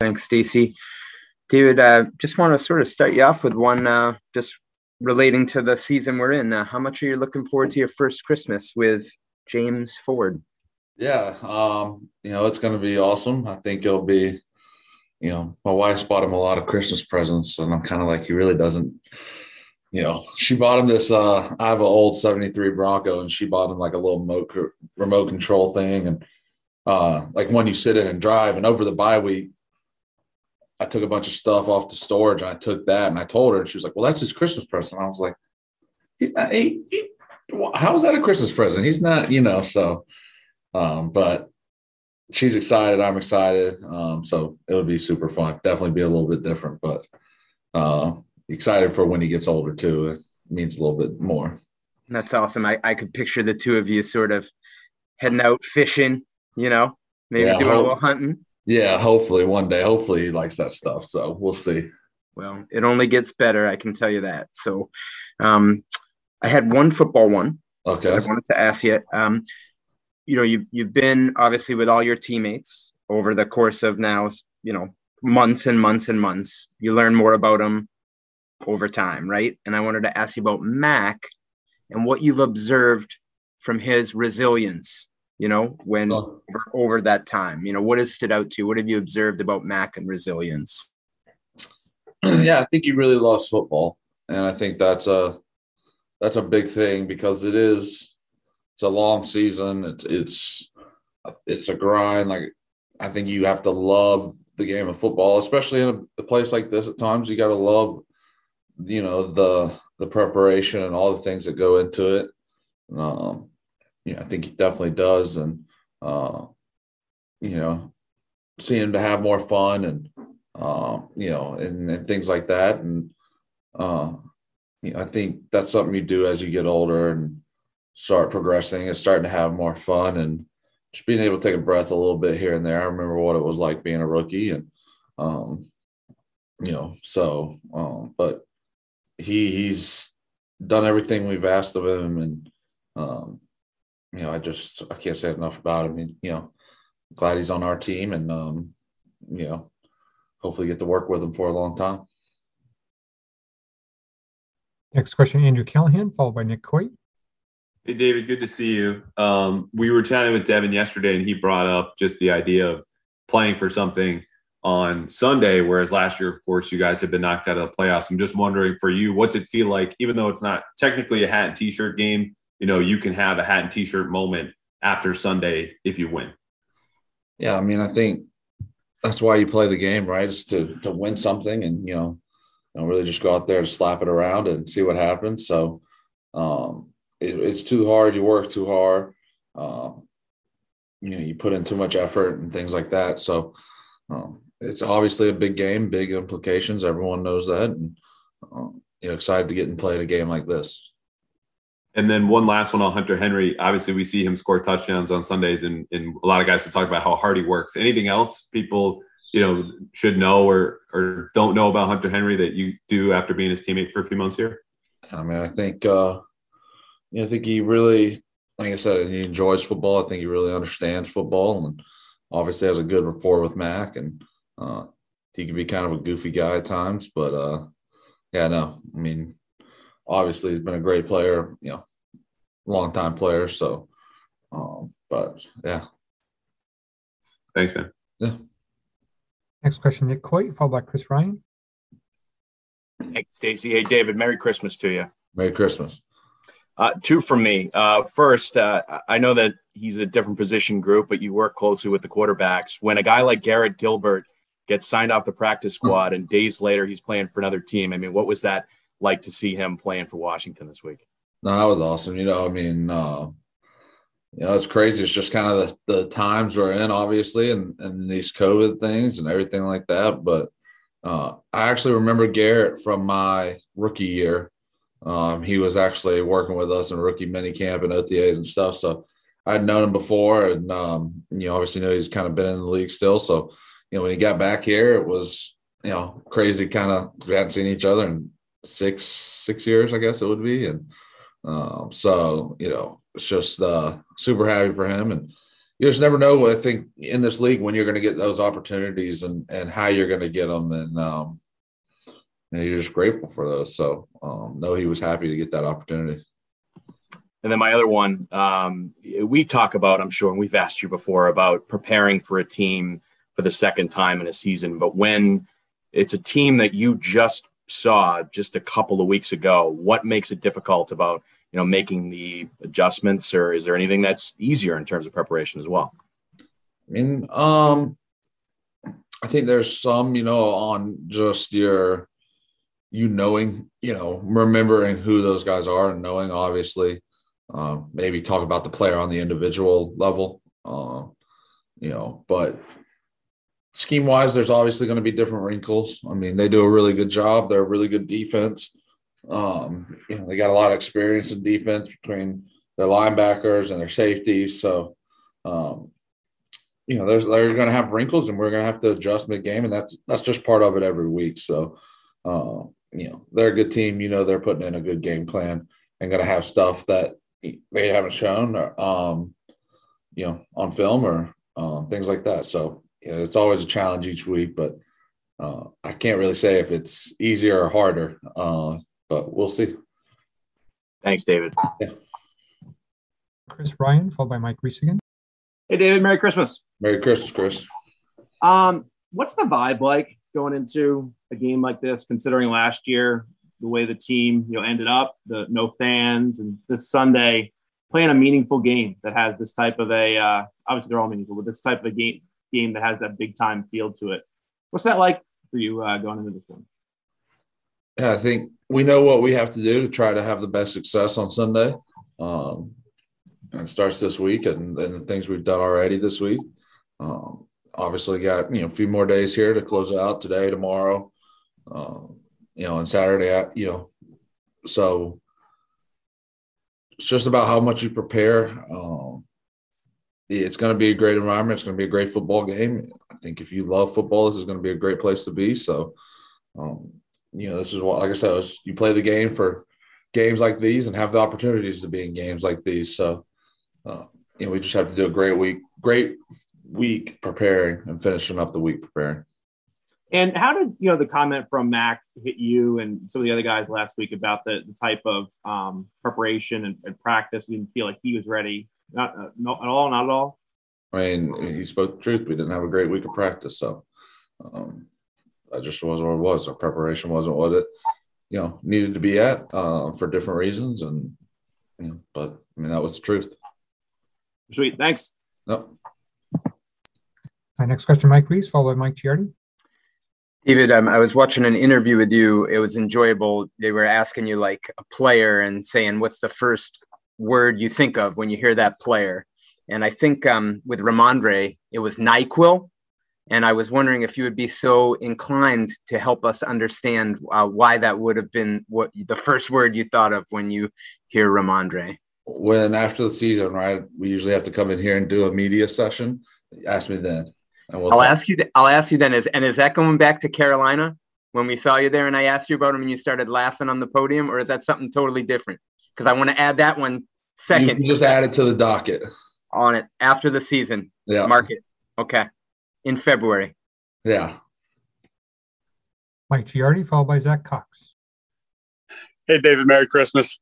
Thanks, Stacy. David, uh, just want to sort of start you off with one uh, just relating to the season we're in. Uh, how much are you looking forward to your first Christmas with James Ford? Yeah, um, you know, it's going to be awesome. I think it'll be, you know, my wife's bought him a lot of Christmas presents, and I'm kind of like, he really doesn't, you know, she bought him this. Uh, I have an old 73 Bronco, and she bought him like a little remote, remote control thing. And uh, like when you sit in and drive, and over the bye week, I took a bunch of stuff off the storage and I took that and I told her and she was like, well, that's his Christmas present. I was like, he's not, he, he, how is that a Christmas present? He's not, you know, so, um, but she's excited. I'm excited. Um, so it'll be super fun. Definitely be a little bit different, but, uh, excited for when he gets older too. It means a little bit more. That's awesome. I, I could picture the two of you sort of heading out fishing, you know, maybe yeah, doing a little hunting. Yeah, hopefully one day. Hopefully he likes that stuff. So we'll see. Well, it only gets better, I can tell you that. So um I had one football one. Okay. I wanted to ask you. Um, you know, you've you've been obviously with all your teammates over the course of now, you know, months and months and months. You learn more about them over time, right? And I wanted to ask you about Mac and what you've observed from his resilience you know, when oh. over, over, that time? You know, what has stood out to you? What have you observed about Mac and resilience? Yeah, I think he really loves football. And I think that's a that's a big thing because it is it's a long season. It's it's it's a grind. Like I think you have to love the game of football, especially in a, a place like this. At times, you got to love, you know, the the preparation and all the things that go into it. Um, you know, I think he definitely does. And, uh, you know, seeing him to have more fun and, uh, you know, and, and things like that. And, uh, you know, I think that's something you do as you get older and start progressing and starting to have more fun and just being able to take a breath a little bit here and there. I remember what it was like being a rookie and, um, you know, so, um, but he, he's done everything we've asked of him and, um, you know, I just I can't say enough about him. You know, glad he's on our team, and um, you know, hopefully get to work with him for a long time. Next question, Andrew Callahan, followed by Nick Coit. Hey, David, good to see you. Um, we were chatting with Devin yesterday, and he brought up just the idea of playing for something on Sunday, whereas last year, of course, you guys have been knocked out of the playoffs. I'm just wondering for you, what's it feel like, even though it's not technically a hat and t-shirt game, you know, you can have a hat and t-shirt moment after Sunday if you win. Yeah, I mean, I think that's why you play the game, right? Is to to win something and you know, know, really just go out there and slap it around and see what happens. So um it, it's too hard, you work too hard. Um, you know, you put in too much effort and things like that. So um, it's obviously a big game, big implications. Everyone knows that, and um, you know, excited to get and play a game like this. And then one last one on Hunter Henry. Obviously, we see him score touchdowns on Sundays, and, and a lot of guys to talk about how hard he works. Anything else people you know should know or or don't know about Hunter Henry that you do after being his teammate for a few months here? I mean, I think uh, I think he really, like I said, he enjoys football. I think he really understands football, and obviously has a good rapport with Mac. And uh, he can be kind of a goofy guy at times, but uh, yeah, no, I mean, obviously he's been a great player, you know, long time player. So, um, but yeah. Thanks, man. Yeah. Next question, Nick Coit, followed by Chris Ryan. Hey, Stacy. Hey, David. Merry Christmas to you. Merry Christmas. Uh, two from me. Uh, first, uh, I know that he's a different position group, but you work closely with the quarterbacks. When a guy like Garrett Gilbert gets signed off the practice squad and days later he's playing for another team, I mean, what was that like to see him playing for Washington this week. No, that was awesome. You know, I mean, uh, you know, it's crazy. It's just kind of the, the times we're in, obviously, and, and these COVID things and everything like that. But uh, I actually remember Garrett from my rookie year. Um, he was actually working with us in rookie mini camp and OTAs and stuff. So I'd known him before, and um, you know, obviously know he's kind of been in the league still. So you know, when he got back here, it was you know crazy. Kind of we hadn't seen each other in six six years, I guess it would be. And um, so you know, it's just uh, super happy for him, and you just never know. I think in this league when you're going to get those opportunities and and how you're going to get them, and um, and you're just grateful for those. So um, no, he was happy to get that opportunity. And then my other one, um, we talk about, I'm sure, and we've asked you before about preparing for a team for the second time in a season. But when it's a team that you just saw just a couple of weeks ago, what makes it difficult about you know making the adjustments, or is there anything that's easier in terms of preparation as well? I mean, um, I think there's some, you know, on just your you knowing, you know, remembering who those guys are and knowing obviously uh, maybe talk about the player on the individual level. Uh, you know, but scheme wise, there's obviously going to be different wrinkles. I mean, they do a really good job. They're a really good defense. Um, you know, they got a lot of experience in defense between their linebackers and their safeties. So, um, you know, there's they're going to have wrinkles, and we're going to have to adjust mid game, and that's that's just part of it every week. So, uh, you know, they're a good team. You know, they're putting in a good game plan and going to have stuff that they haven't shown, or, um, you know, on film or uh, things like that. So you know, it's always a challenge each week, but uh, I can't really say if it's easier or harder, uh, but we'll see. Thanks, David. Yeah. Chris Ryan, followed by Mike Reiss again. Hey, David. Merry Christmas. Merry Christmas, Chris. Um, what's the vibe like going into a game like this? Considering last year the way the team you know ended up, the no fans, and this Sunday playing a meaningful game that has this type of a uh, obviously they're all meaningful, but this type of a game game that has that big time feel to it. What's that like for you uh, going into this one? Yeah, I think we know what we have to do to try to have the best success on Sunday. Um, and starts this week and, and the things we've done already this week. Um, obviously, got you know a few more days here to close out today, tomorrow. Um, you know, on Saturday, you know, so it's just about how much you prepare. Um, it's going to be a great environment. It's going to be a great football game. I think if you love football, this is going to be a great place to be. So, um, you know, this is what, like I said, was, you play the game for games like these and have the opportunities to be in games like these. So, uh, you know, we just have to do a great week, great week preparing and finishing up the week preparing. And how did you know the comment from Mac hit you and some of the other guys last week about the, the type of um, preparation and, and, practice? You didn't feel like he was ready, not, uh, not at all, not at all. I mean, he spoke the truth. We didn't have a great week of practice, so um, that just wasn't what it was. Our preparation wasn't what it, you know, needed to be at uh, for different reasons, and you know, but I mean that was the truth. Sweet, thanks. Yep. My next question, Mike Reiss, followed by Mike Giardi. David, um, I was watching an interview with you. It was enjoyable. They were asking you like a player and saying, "What's the first word you think of when you hear that player?" And I think um, with Rhamondre, it was Nyquil. And I was wondering if you would be so inclined to help us understand uh, why that would have been what the first word you thought of when you hear Rhamondre. When after the season, right, we usually have to come in here and do a media session. Ask me then. We'll I'll talk. ask you. Th- I'll ask you then. Is and is that going back to Carolina when we saw you there and I asked you about him and you started laughing on the podium, or is that something totally different? Because I want to add that one second. You just add it to the docket on it after the season. Yeah. Mark it. Okay. In February. Yeah. Mike Giardi, followed by Zach Cox. Hey, David. Merry Christmas.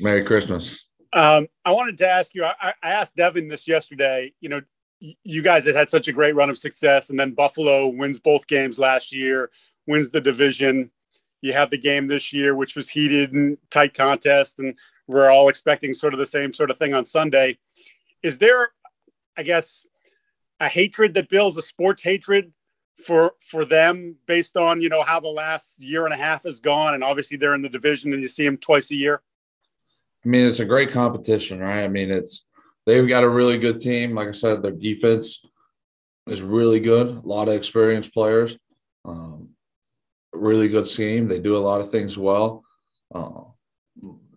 Merry Christmas. Um, I wanted to ask you. I, I asked Devin this yesterday. You know, you guys had had such a great run of success, and then Buffalo wins both games last year, wins the division. You have the game this year, which was heated and tight contest, and we're all expecting sort of the same sort of thing on Sunday. Is there, I guess, a hatred that builds a sports hatred for for them based on you know how the last year and a half has gone, and obviously they're in the division, and you see them twice a year. I mean, it's a great competition, right? I mean, it's they've got a really good team. Like I said, their defense is really good. A lot of experienced players. Um, really good scheme. They do a lot of things well. Uh,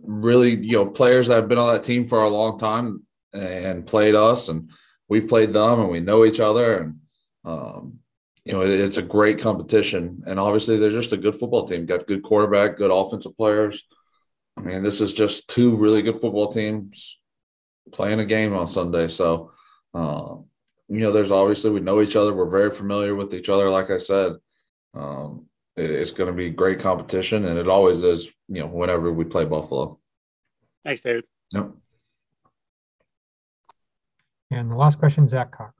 really, you know, players that have been on that team for a long time and played us, and we've played them, and we know each other, and um, you know, it, it's a great competition. And obviously, they're just a good football team. Got good quarterback, good offensive players. I mean, this is just two really good football teams playing a game on Sunday. So Um, you know, there's obviously we know each other. We're very familiar with each other. Like I said, um, it, it's going to be great competition, and it always is. You know, whenever we play Buffalo. Thanks, David. Yep. And the last question, Zach Cox.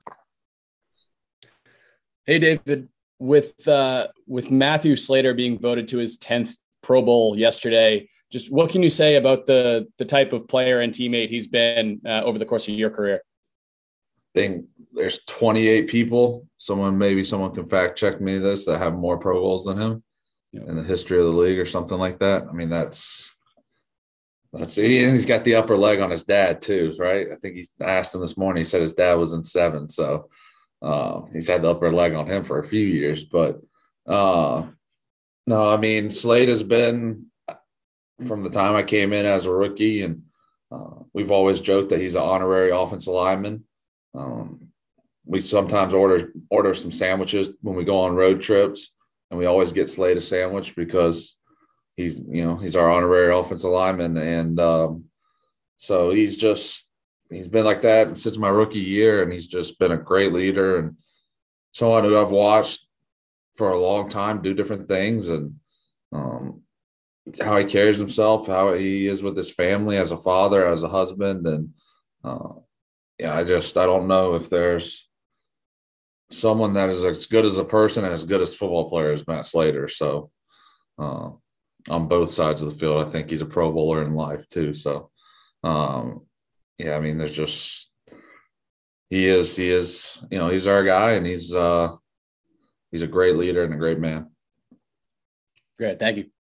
Hey, David. With uh, with Matthew Slater being voted to his tenth Pro Bowl yesterday, just what can you say about the the type of player and teammate he's been uh, over the course of your career? I think there's 28 people. Someone maybe someone can fact check me this that have more Pro Bowls than him yeah. in the history of the league or something like that. I mean, that's that's and he's got the upper leg on his dad too, right? I think he's asked him this morning. He said his dad was in seven, so uh, he's had the upper leg on him for a few years. But uh, no, I mean Slade has been from the time I came in as a rookie, and uh, we've always joked that he's an honorary offensive lineman. Um, we sometimes order order some sandwiches when we go on road trips, and we always get Slade a sandwich because he's you know he's our honorary offensive lineman, and um, so he's just he's been like that since my rookie year, and he's just been a great leader. And someone who I've watched for a long time do different things and um, how he carries himself, how he is with his family as a father, as a husband, and uh, yeah, I just I don't know if there's someone that is as good as a person and as good as football player as Matt Slater. So uh, on both sides of the field, I think he's a Pro Bowler in life too. So um, yeah, I mean, there's just he is he is you know he's our guy and he's uh he's a great leader and a great man. Great, thank you.